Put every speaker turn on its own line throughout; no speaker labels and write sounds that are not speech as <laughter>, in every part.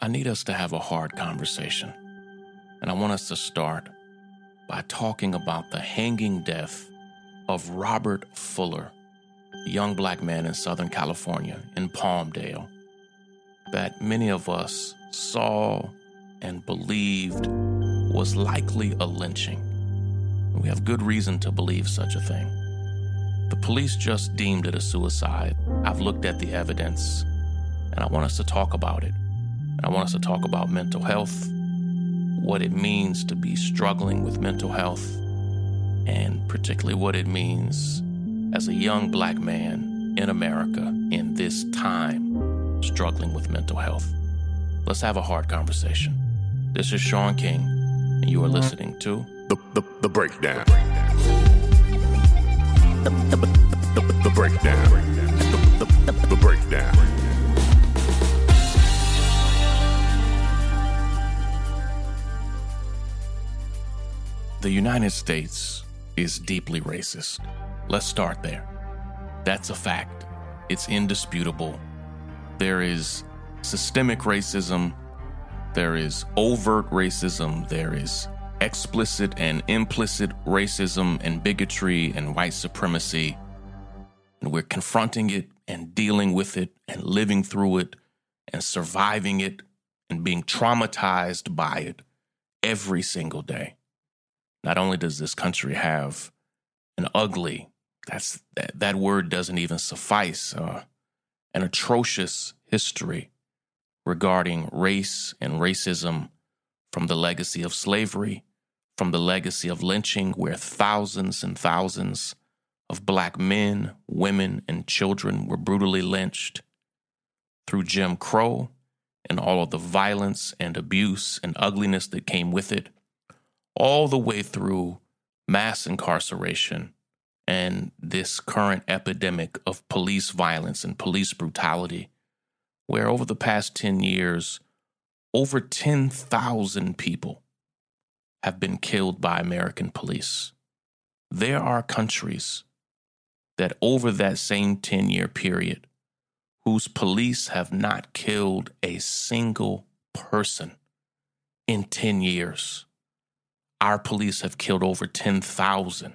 I need us to have a hard conversation. And I want us to start by talking about the hanging death of Robert Fuller, a young black man in Southern California, in Palmdale, that many of us saw and believed was likely a lynching. We have good reason to believe such a thing. The police just deemed it a suicide. I've looked at the evidence, and I want us to talk about it. I want us to talk about mental health, what it means to be struggling with mental health, and particularly what it means as a young black man in America in this time struggling with mental health. Let's have a hard conversation. This is Shaun King, and you are listening to
The, the, the breakdown. The, the, the, the breakdown. The, the, the, the breakdown.
The United States is deeply racist. Let's start there. That's a fact. It's indisputable. There is systemic racism, there is overt racism, there is explicit and implicit racism and bigotry and white supremacy. And we're confronting it and dealing with it and living through it and surviving it and being traumatized by it every single day. Not only does this country have an ugly, that's that, that word doesn't even suffice, uh, an atrocious history regarding race and racism from the legacy of slavery, from the legacy of lynching, where thousands and thousands of black men, women, and children were brutally lynched, through Jim Crow and all of the violence and abuse and ugliness that came with it all the way through mass incarceration and this current epidemic of police violence and police brutality, where over the past 10 years, over 10,000 people have been killed by American police. There are countries that over that same 10 year period, whose police have not killed a single person in 10 years our police have killed over 10,000.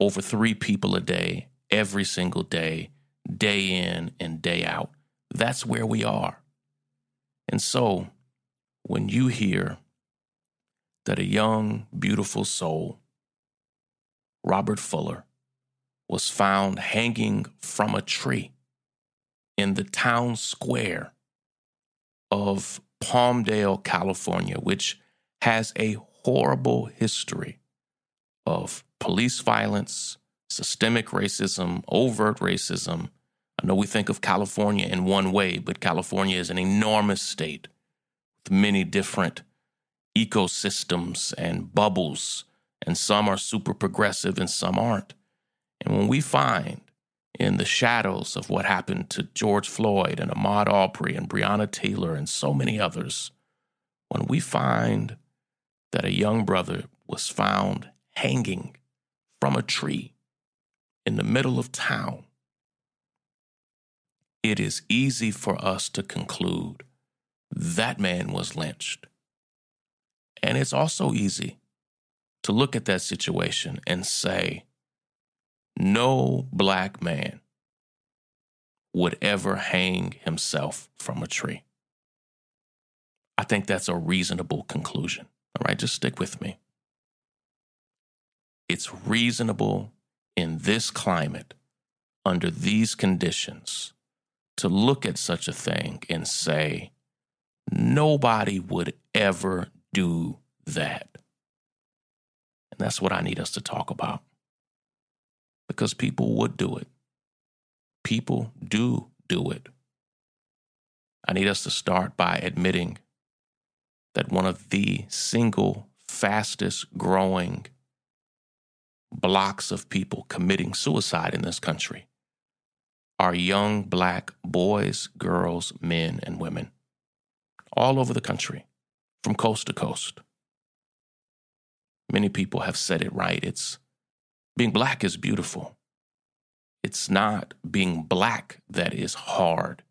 Over three people a day, every single day, day in and day out. That's where we are. And so, when you hear that a young, beautiful soul, Robert Fuller, was found hanging from a tree in the town square of Palmdale, California, which has a horrible history of police violence, systemic racism, overt racism. I know we think of California in one way, but California is an enormous state with many different ecosystems and bubbles, and some are super progressive and some aren't. And when we find in the shadows of what happened to George Floyd and Ahmaud Arbery and Breonna Taylor and so many others, when we find that a young brother was found hanging from a tree in the middle of town, it is easy for us to conclude that man was lynched. And it's also easy to look at that situation and say, no black man would ever hang himself from a tree. I think that's a reasonable conclusion. All right, just stick with me. It's reasonable in this climate, under these conditions, to look at such a thing and say, nobody would ever do that. And that's what I need us to talk about. Because people would do it. People do do it. I need us to start by admitting that one of the single fastest growing blocks of people committing suicide in this country are young black boys, girls, men, and women all over the country, from coast to coast. Many people have said it right. It's being black is beautiful. It's not being black that is hard.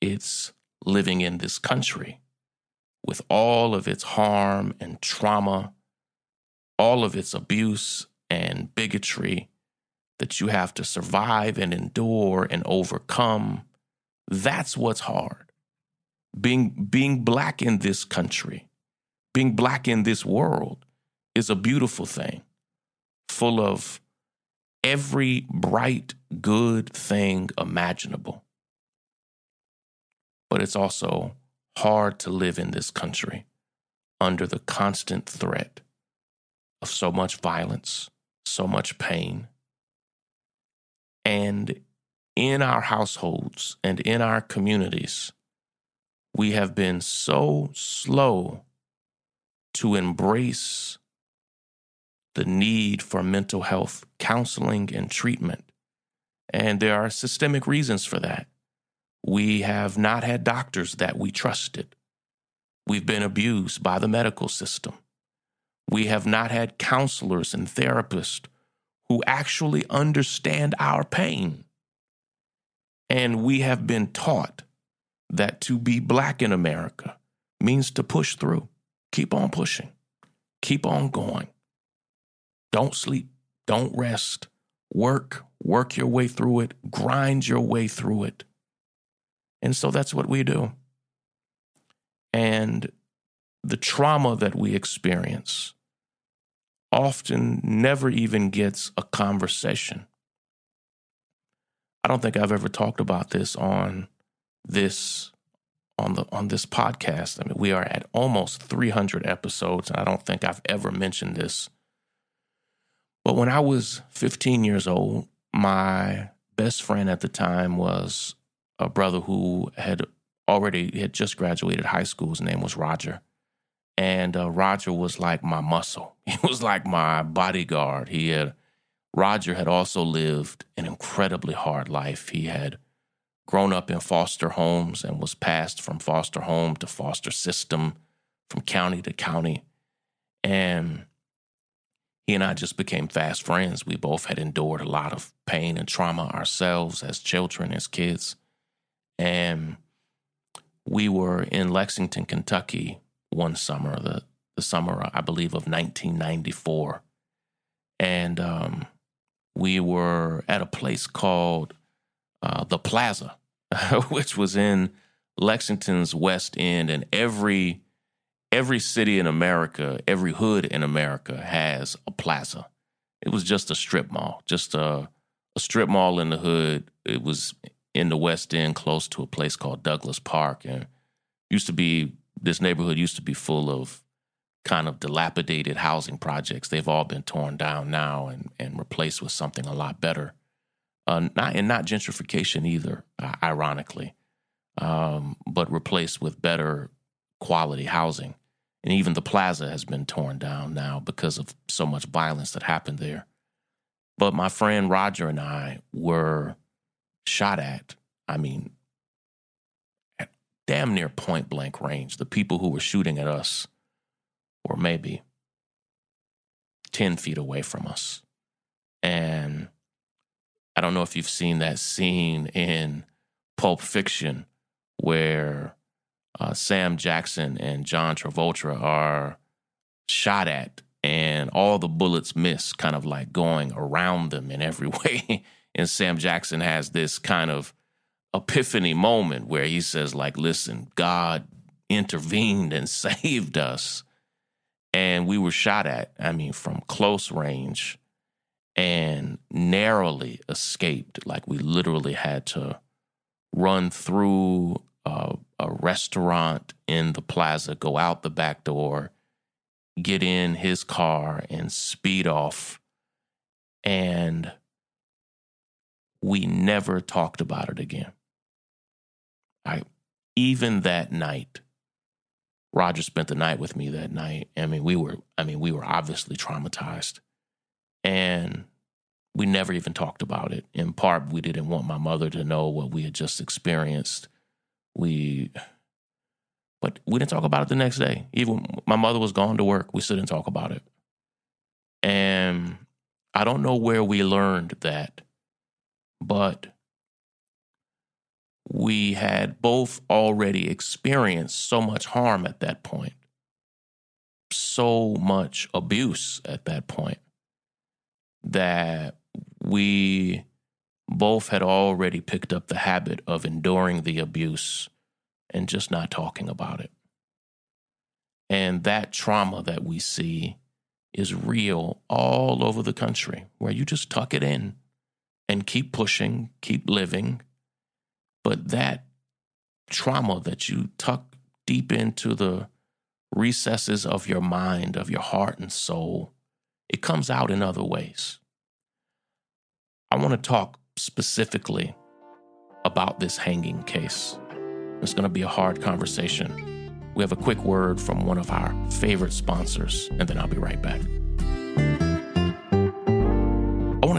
It's living in this country with all of its harm and trauma, all of its abuse and bigotry that you have to survive and endure and overcome. That's what's hard. Being, being black in this country, being black in this world is a beautiful thing, full of every bright, good thing imaginable. But it's also hard to live in this country under the constant threat of so much violence, so much pain. And in our households and in our communities, we have been so slow to embrace the need for mental health counseling and treatment. And there are systemic reasons for that. We have not had doctors that we trusted. We've been abused by the medical system. We have not had counselors and therapists who actually understand our pain. And we have been taught that to be black in America means to push through, keep on pushing, keep on going. Don't sleep, don't rest, work, work your way through it, grind your way through it. And so that's what we do. And the trauma that we experience often never even gets a conversation. I don't think I've ever talked about this on this on the on this podcast. I mean, we are at almost 300 episodes and I don't think I've ever mentioned this. But when I was 15 years old, my best friend at the time was a brother who had already had just graduated high school. His name was Roger. And uh, Roger was like my muscle. <laughs> He was like my bodyguard. He had Roger had also lived an incredibly hard life. He had grown up in foster homes and was passed from foster home to foster system, from county to county. And he and I just became fast friends. We both had endured a lot of pain and trauma ourselves as children, as kids. And we were in Lexington, Kentucky one summer, the, the summer, I believe, of 1994. And um, we were at a place called uh, the Plaza, <laughs> which was in Lexington's West End. And every every city in America, every hood in America has a plaza. It was just a strip mall, just a, a strip mall in the hood. It was in the West End, close to a place called Douglas Park, and used to be this neighborhood used to be full of kind of dilapidated housing projects. They've all been torn down now and, and replaced with something a lot better. Uh, not and not gentrification either, uh, ironically, um, but replaced with better quality housing. And even the plaza has been torn down now because of so much violence that happened there. But my friend Roger and I were shot at. I mean, at damn near point blank range. The people who were shooting at us were maybe 10 feet away from us. And I don't know if you've seen that scene in Pulp Fiction where uh, Sam Jackson and John Travolta are shot at and all the bullets miss, kind of like going around them in every <laughs> way. And Sam Jackson has this kind of epiphany moment where he says, like, listen, God intervened and <laughs> saved us. And we were shot at, I mean, from close range and narrowly escaped. Like, we literally had to run through a, a restaurant in the plaza, go out the back door, get in his car, and speed off. And we never talked about it again. I even that night, Roger spent the night with me that night. I mean, we were, I mean, we were obviously traumatized. And we never even talked about it. In part, we didn't want my mother to know what we had just experienced. We, but we didn't talk about it the next day. Even my mother was gone to work, we still didn't talk about it. And I don't know where we learned that, but we had both already experienced so much harm at that point, so much abuse at that point, that we both had already picked up the habit of enduring the abuse and just not talking about it. And that trauma that we see is real all over the country, where you just tuck it in and keep pushing, keep living. But that trauma that you tuck deep into the recesses of your mind, of your heart and soul, it comes out in other ways. I want to talk specifically about this hanging case. It's going to be a hard conversation. We have a quick word from one of our favorite sponsors, and then I'll be right back.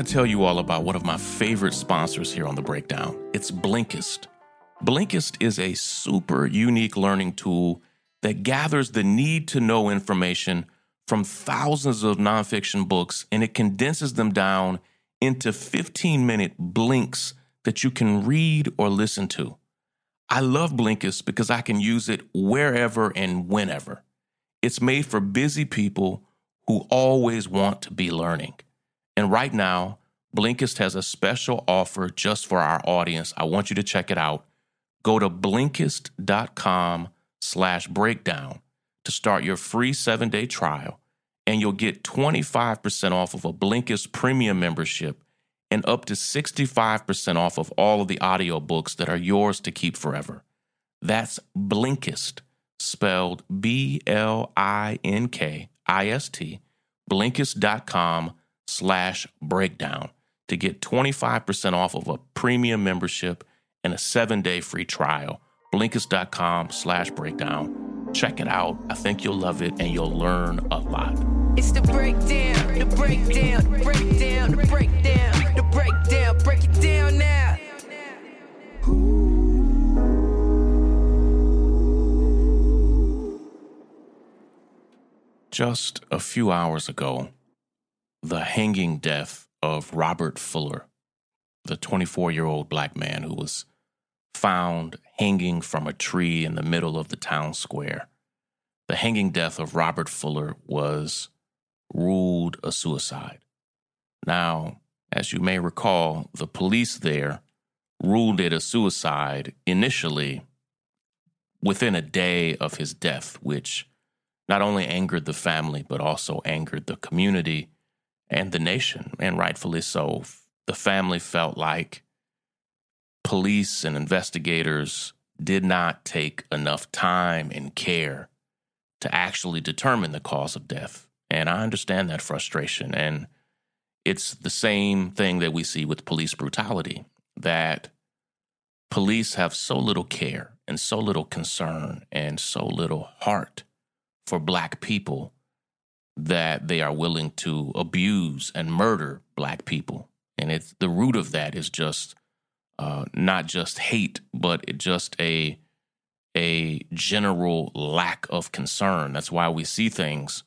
Tell you all about one of my favorite sponsors here on The Breakdown. It's Blinkist. Blinkist is a super unique learning tool that gathers the need to know information from thousands of nonfiction books and it condenses them down into 15 minute blinks that you can read or listen to. I love Blinkist because I can use it wherever and whenever. It's made for busy people who always want to be learning. And right now, Blinkist has a special offer just for our audience. I want you to check it out. Go to Blinkist.com slash breakdown to start your free seven-day trial, and you'll get 25% off of a Blinkist premium membership and up to 65% off of all of the audiobooks that are yours to keep forever. That's Blinkist, spelled B L I N K I S T, blinkist.com slash breakdown to get 25% off of a premium membership and a seven day free trial. Blinkist.com slash breakdown. Check it out. I think you'll love it and you'll learn a lot.
It's the breakdown, the breakdown, the breakdown, the breakdown, the breakdown. Break it down now.
Just a few hours ago, the hanging death of Robert Fuller, the 24 year old black man who was found hanging from a tree in the middle of the town square. The hanging death of Robert Fuller was ruled a suicide. Now, as you may recall, the police there ruled it a suicide initially within a day of his death, which not only angered the family, but also angered the community and the nation, and rightfully so. The family felt like police and investigators did not take enough time and care to actually determine the cause of death. And I understand that frustration. And it's the same thing that we see with police brutality that police have so little care and so little concern and so little heart for Black people that they are willing to abuse and murder Black people. And it's the root of that is just uh, not just hate, but just a a general lack of concern. That's why we see things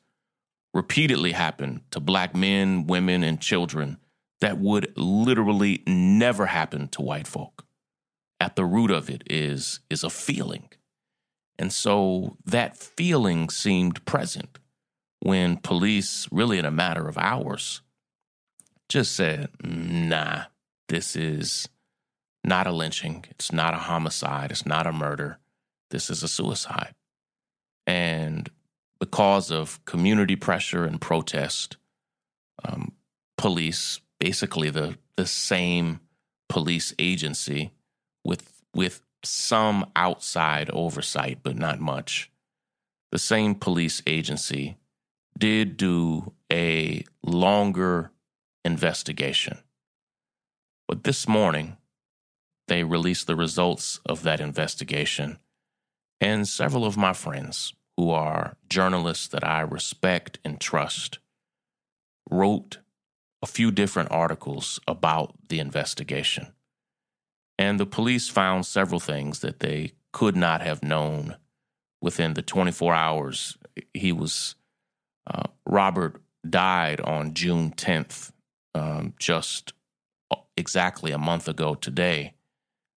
repeatedly happen to black men, women, and children that would literally never happen to white folk. At the root of it is is a feeling. And so that feeling seemed present when police, really in a matter of hours, just said, nah, this is not a lynching. It's not a homicide. It's not a murder. This is a suicide. And because of community pressure and protest, um, police, basically the, the same police agency with, with some outside oversight, but not much, the same police agency did do a longer investigation. But this morning, they released the results of that investigation And several of my friends who are journalists that I respect and trust wrote a few different articles about the investigation. And the police found several things that they could not have known within the 24 hours he was. Uh, Robert died on June 10th, um, just exactly a month ago today,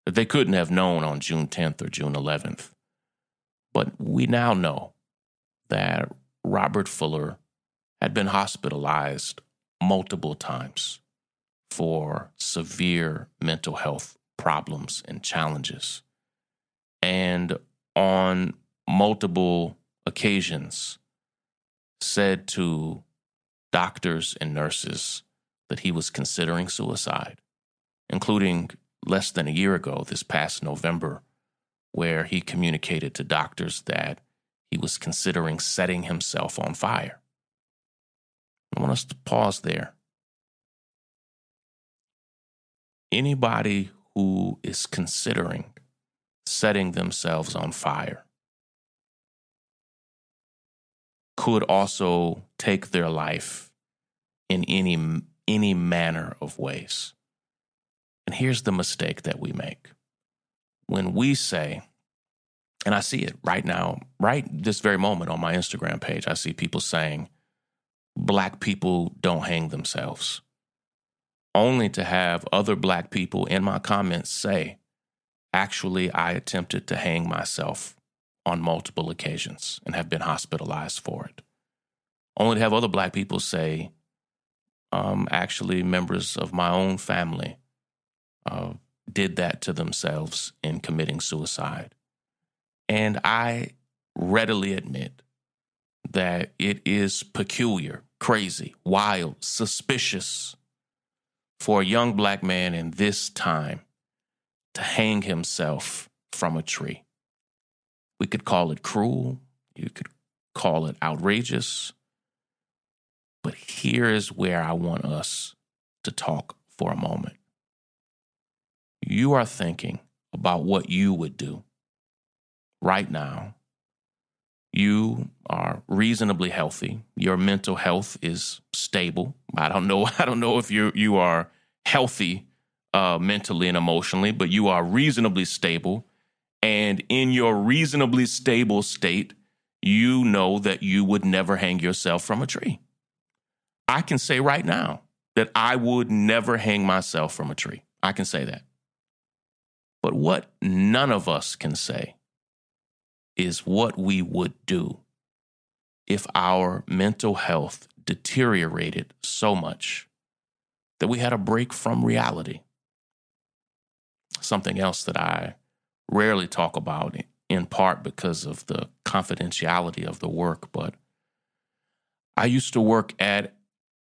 that they couldn't have known on June 10th or June 11th. But we now know that Robert Fuller had been hospitalized multiple times for severe mental health problems and challenges. And on multiple occasions, said to doctors and nurses that he was considering suicide, including less than a year ago, this past November, where he communicated to doctors that he was considering setting himself on fire. I want us to pause there. Anybody who is considering setting themselves on fire could also take their life in any any manner of ways. And here's the mistake that we make. When we say, and I see it right now, right this very moment on my Instagram page, I see people saying, Black people don't hang themselves. Only to have other Black people in my comments say, Actually, I attempted to hang myself on multiple occasions and have been hospitalized for it. Only to have other Black people say, um, actually, members of my own family uh, did that to themselves in committing suicide. And I readily admit that it is peculiar, crazy, wild, suspicious for a young black man in this time to hang himself from a tree. We could call it cruel, you could call it outrageous, but here is where I want us to talk for a moment you are thinking about what you would do right now, you are reasonably healthy. Your mental health is stable. I don't know. <laughs> I don't know if you you are healthy uh, mentally and emotionally, but you are reasonably stable. And in your reasonably stable state, you know that you would never hang yourself from a tree. I can say right now that I would never hang myself from a tree. I can say that. But what none of us can say is what we would do if our mental health deteriorated so much that we had a break from reality. Something else that I rarely talk about, it, in part because of the confidentiality of the work, but I used to work at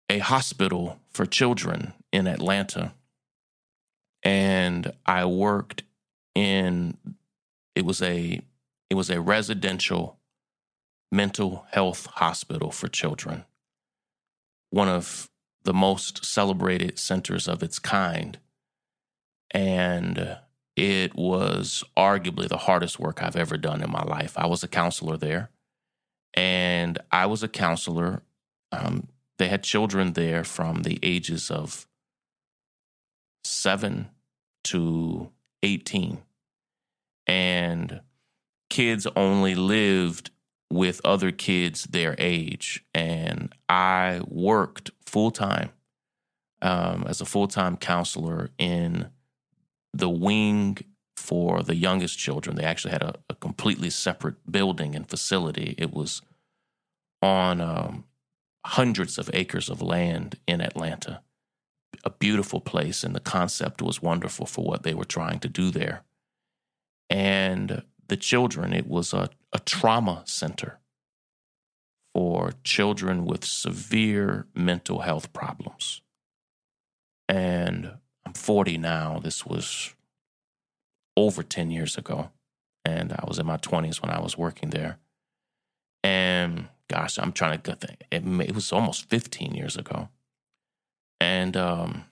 a hospital for children in Atlanta and I worked in it was a it was a residential mental health hospital for children. One of the most celebrated centers of its kind. And it was arguably the hardest work I've ever done in my life. I was a counselor there, and I was a counselor. Um, they had children there from the ages of seven to 18. And kids only lived with other kids their age. And I worked full time um, as a full time counselor in the wing for the youngest children. They actually had a, a completely separate building and facility. It was on um, hundreds of acres of land in Atlanta a beautiful place, and the concept was wonderful for what they were trying to do there. And the children, it was a, a trauma center for children with severe mental health problems. And 40 now. This was over 10 years ago. And I was in my 20s when I was working there. And gosh, I'm trying to the, it, it was almost 15 years ago. And um,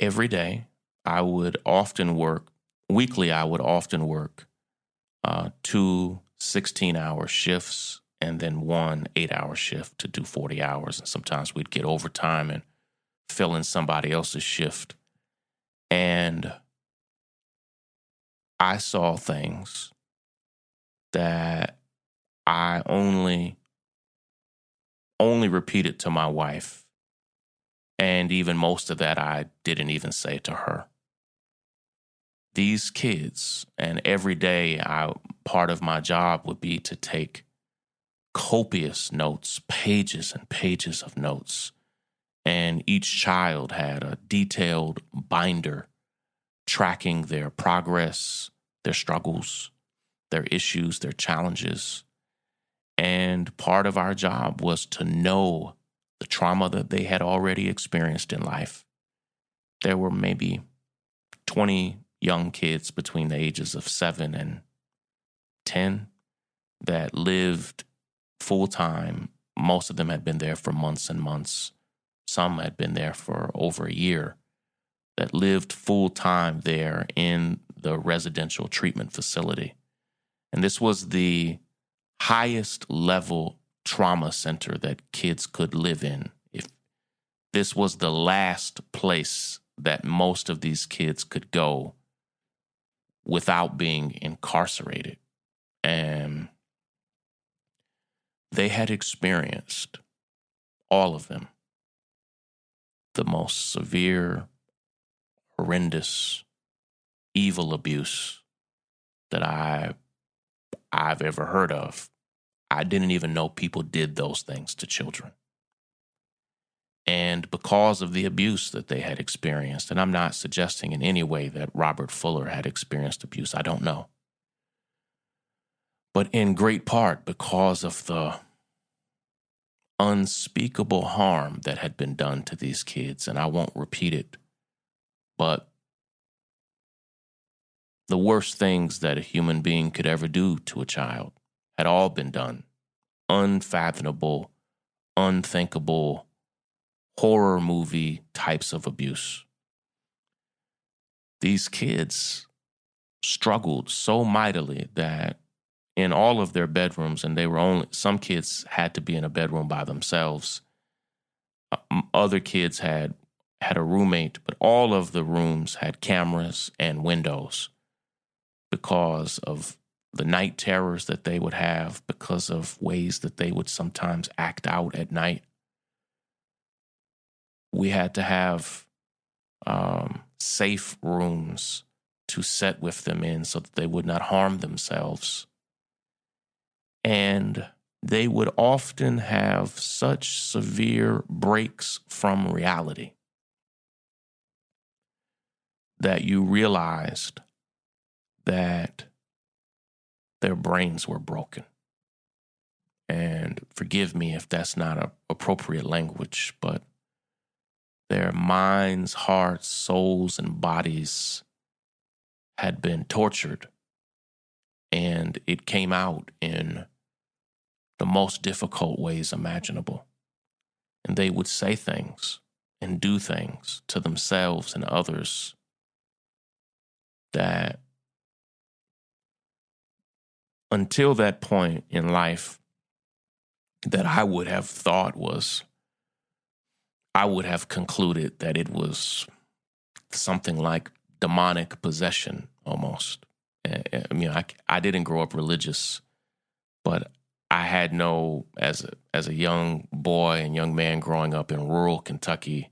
every day, I would often work weekly, I would often work uh, two 16 hour shifts and then one eight hour shift to do 40 hours. And sometimes we'd get overtime and fill in somebody else's shift. And I saw things that I only only repeated to my wife. And even most of that I didn't even say to her. These kids, and every day I part of my job would be to take copious notes, pages and pages of notes. And each child had a detailed binder tracking their progress, their struggles, their issues, their challenges. And part of our job was to know the trauma that they had already experienced in life. There were maybe 20 young kids between the ages of seven and 10 that lived full time. Most of them had been there for months and months. Some had been there for over a year that lived full time there in the residential treatment facility. And this was the highest level trauma center that kids could live in. If this was the last place that most of these kids could go without being incarcerated. And they had experienced, all of them, the most severe, horrendous, evil abuse that I I've ever heard of. I didn't even know people did those things to children. And because of the abuse that they had experienced, and I'm not suggesting in any way that Robert Fuller had experienced abuse, I don't know. But in great part because of the unspeakable harm that had been done to these kids, and I won't repeat it, but the worst things that a human being could ever do to a child had all been done. Unfathomable, unthinkable, horror movie types of abuse. These kids struggled so mightily that in all of their bedrooms, and they were only, some kids had to be in a bedroom by themselves. Uh, other kids had had a roommate, but all of the rooms had cameras and windows because of the night terrors that they would have, because of ways that they would sometimes act out at night. We had to have um, safe rooms to set with them in so that they would not harm themselves. And they would often have such severe breaks from reality that you realized that their brains were broken. And forgive me if that's not a appropriate language, but their minds, hearts, souls, and bodies had been tortured. And it came out in the most difficult ways imaginable. And they would say things and do things to themselves and others that until that point in life that I would have thought was, I would have concluded that it was something like demonic possession almost. Eh, eh, I mean, I, I didn't grow up religious, but I had no as a, as a young boy and young man growing up in rural Kentucky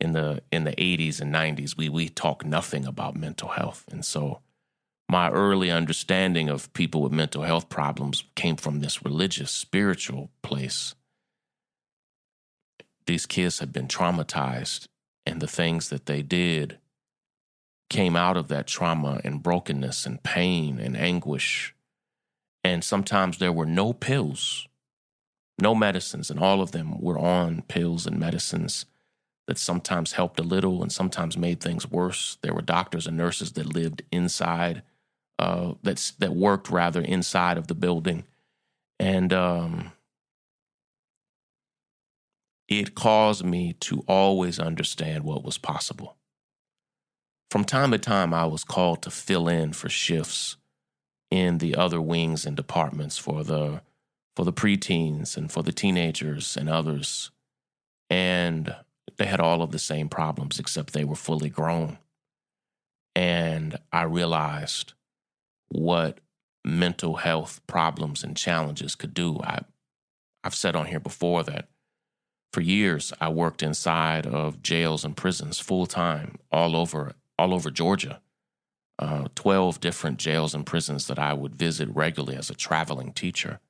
in the in the 80s and 90s we we talk nothing about mental health. And so my early understanding of people with mental health problems came from this religious spiritual place. These kids had been traumatized and the things that they did came out of that trauma and brokenness and pain and anguish and sometimes there were no pills no medicines and all of them were on pills and medicines that sometimes helped a little and sometimes made things worse. There were doctors and nurses that lived inside, uh, that's that worked rather inside of the building, and um, it caused me to always understand what was possible. from time to time, I was called to fill in for shifts in the other wings and departments for the for the preteens and for the teenagers and others. And they had all of the same problems, except they were fully grown. And I realized what mental health problems and challenges could do. I, I've said on here before that for years I worked inside of jails and prisons full time all over all over Georgia. Uh, 12 different jails and prisons that I would visit regularly as a traveling teacher.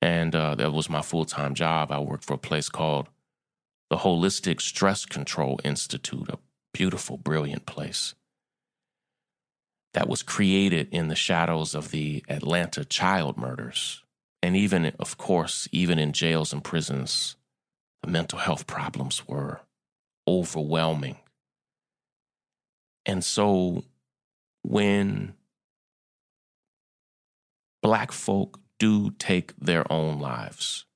And uh, that was my full time job. I worked for a place called the Holistic Stress Control Institute, a beautiful, brilliant place that was created in the shadows of the Atlanta child murders. And even, of course, even in jails and prisons, the mental health problems were overwhelming. And so when Black folk do take their own lives,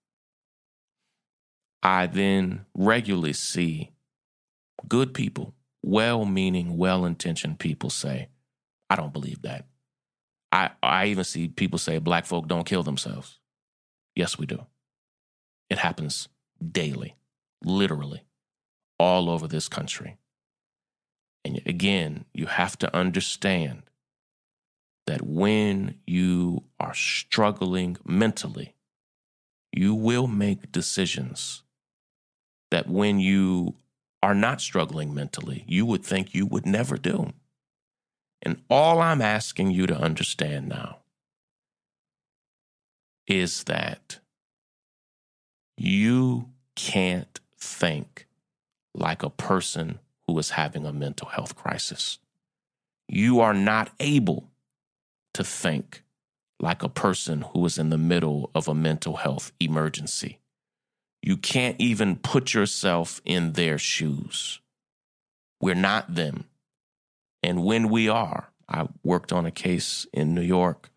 I then regularly see good people, well meaning, well intentioned people say, I don't believe that. I, I even see people say black folk don't kill themselves. Yes, we do. It happens daily, literally, all over this country. And again, you have to understand that when you are struggling mentally, you will make decisions that when you are not struggling mentally, you would think you would never do. And all I'm asking you to understand now is that you can't think like a person who is having a mental health crisis. You are not able to think like a person who is in the middle of a mental health emergency. You can't even put yourself in their shoes. We're not them. And when we are, I worked on a case in New York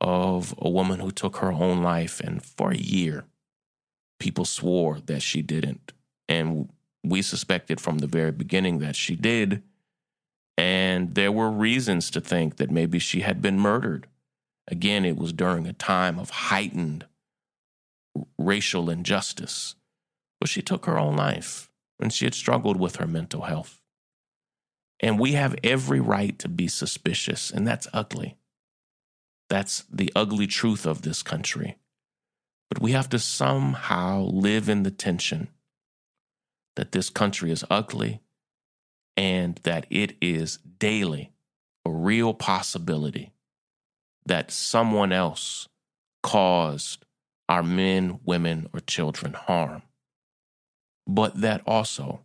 of a woman who took her own life, and for a year, people swore that she didn't. And we suspected from the very beginning that she did. And there were reasons to think that maybe she had been murdered. Again, it was during a time of heightened racial injustice. But she took her own life, and she had struggled with her mental health. And we have every right to be suspicious, and that's ugly. That's the ugly truth of this country. But we have to somehow live in the tension that this country is ugly and that it is daily a real possibility that someone else caused our men, women, or children harm. But that also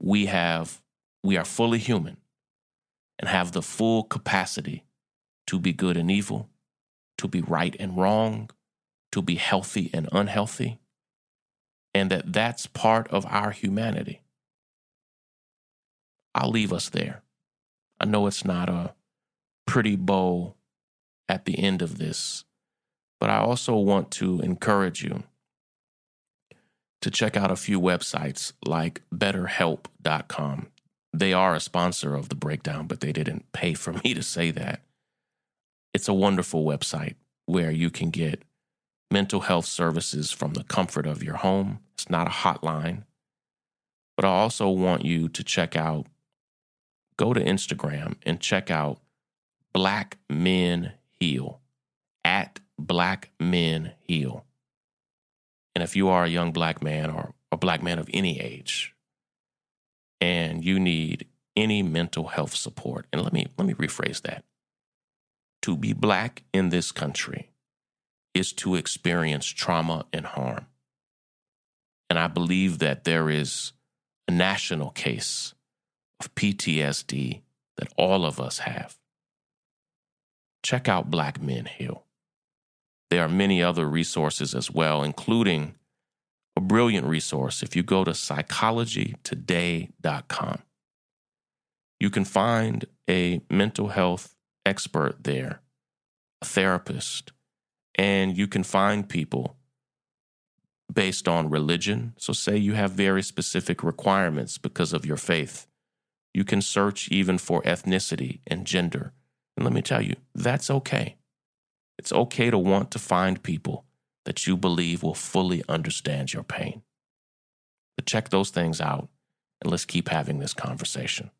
we have we are fully human and have the full capacity to be good and evil, to be right and wrong, to be healthy and unhealthy, and that that's part of our humanity. I'll leave us there. I know it's not a pretty bow at the end of this, but I also want to encourage you to check out a few websites like betterhelp.com. They are a sponsor of the breakdown, but they didn't pay for <laughs> me to say that. It's a wonderful website where you can get mental health services from the comfort of your home. It's not a hotline. But I also want you to check out, go to Instagram and check out Black Men Heal at Black Men Heal. And if you are a young black man or a black man of any age, and you need any mental health support, and let me let me rephrase that. To be black in this country is to experience trauma and harm. And I believe that there is a national case of PTSD that all of us have. Check out Black Men Heal. There are many other resources as well, including a brilliant resource if you go to psychologytoday.com. You can find a mental health expert there, a therapist, and you can find people based on religion. So, say you have very specific requirements because of your faith. You can search even for ethnicity and gender. And let me tell you, that's okay. It's okay to want to find people that you believe will fully understand your pain. But check those things out and let's keep having this conversation.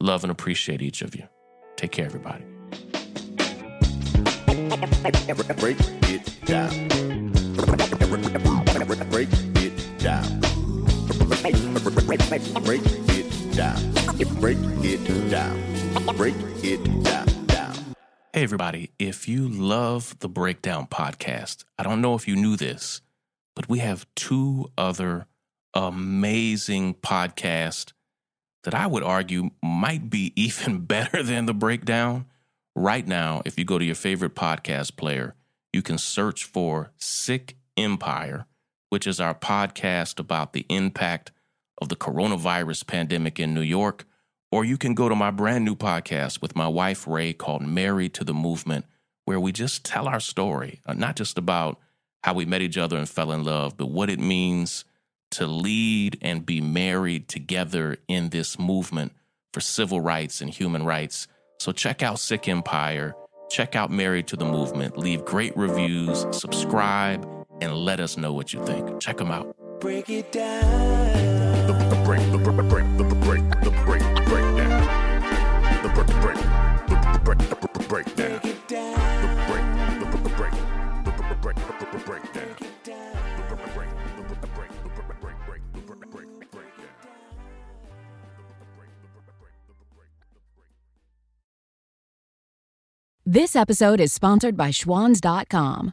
Love and appreciate each of you. Take care, everybody.
Break it down. Break it down. Break it down. Break it down. Break it down.
Hey, everybody. If you love the Breakdown podcast, I don't know if you knew this, but we have two other amazing podcasts that I would argue might be <laughs> even better than the Breakdown. Right now, if you go to your favorite podcast player, you can search for Sick Empire, which is our podcast about the impact of the coronavirus pandemic in New York. Or you can go to my brand new podcast with my wife, Rai, called Married to the Movement, where we just tell our story, uh, not just about how we met each other and fell in love, but what it means to lead and be married together in this movement for civil rights and human rights. So check out Sick Empire, check out Married to the Movement, leave great reviews, subscribe, and let us know what you think. Check them out.
Break it down.
The, the break, the break, the break, the break, the break, the break down. The break, the break, the, the break, the, the
break it
The
down.
break, the, the, the break, the, the break, the, the, the break down.
Break it down.
The break, the break, the, the break, the break, break, break, the break, break, break, break down. The break, the break, the break, the break, the break.
This episode is sponsored by Schwans.com.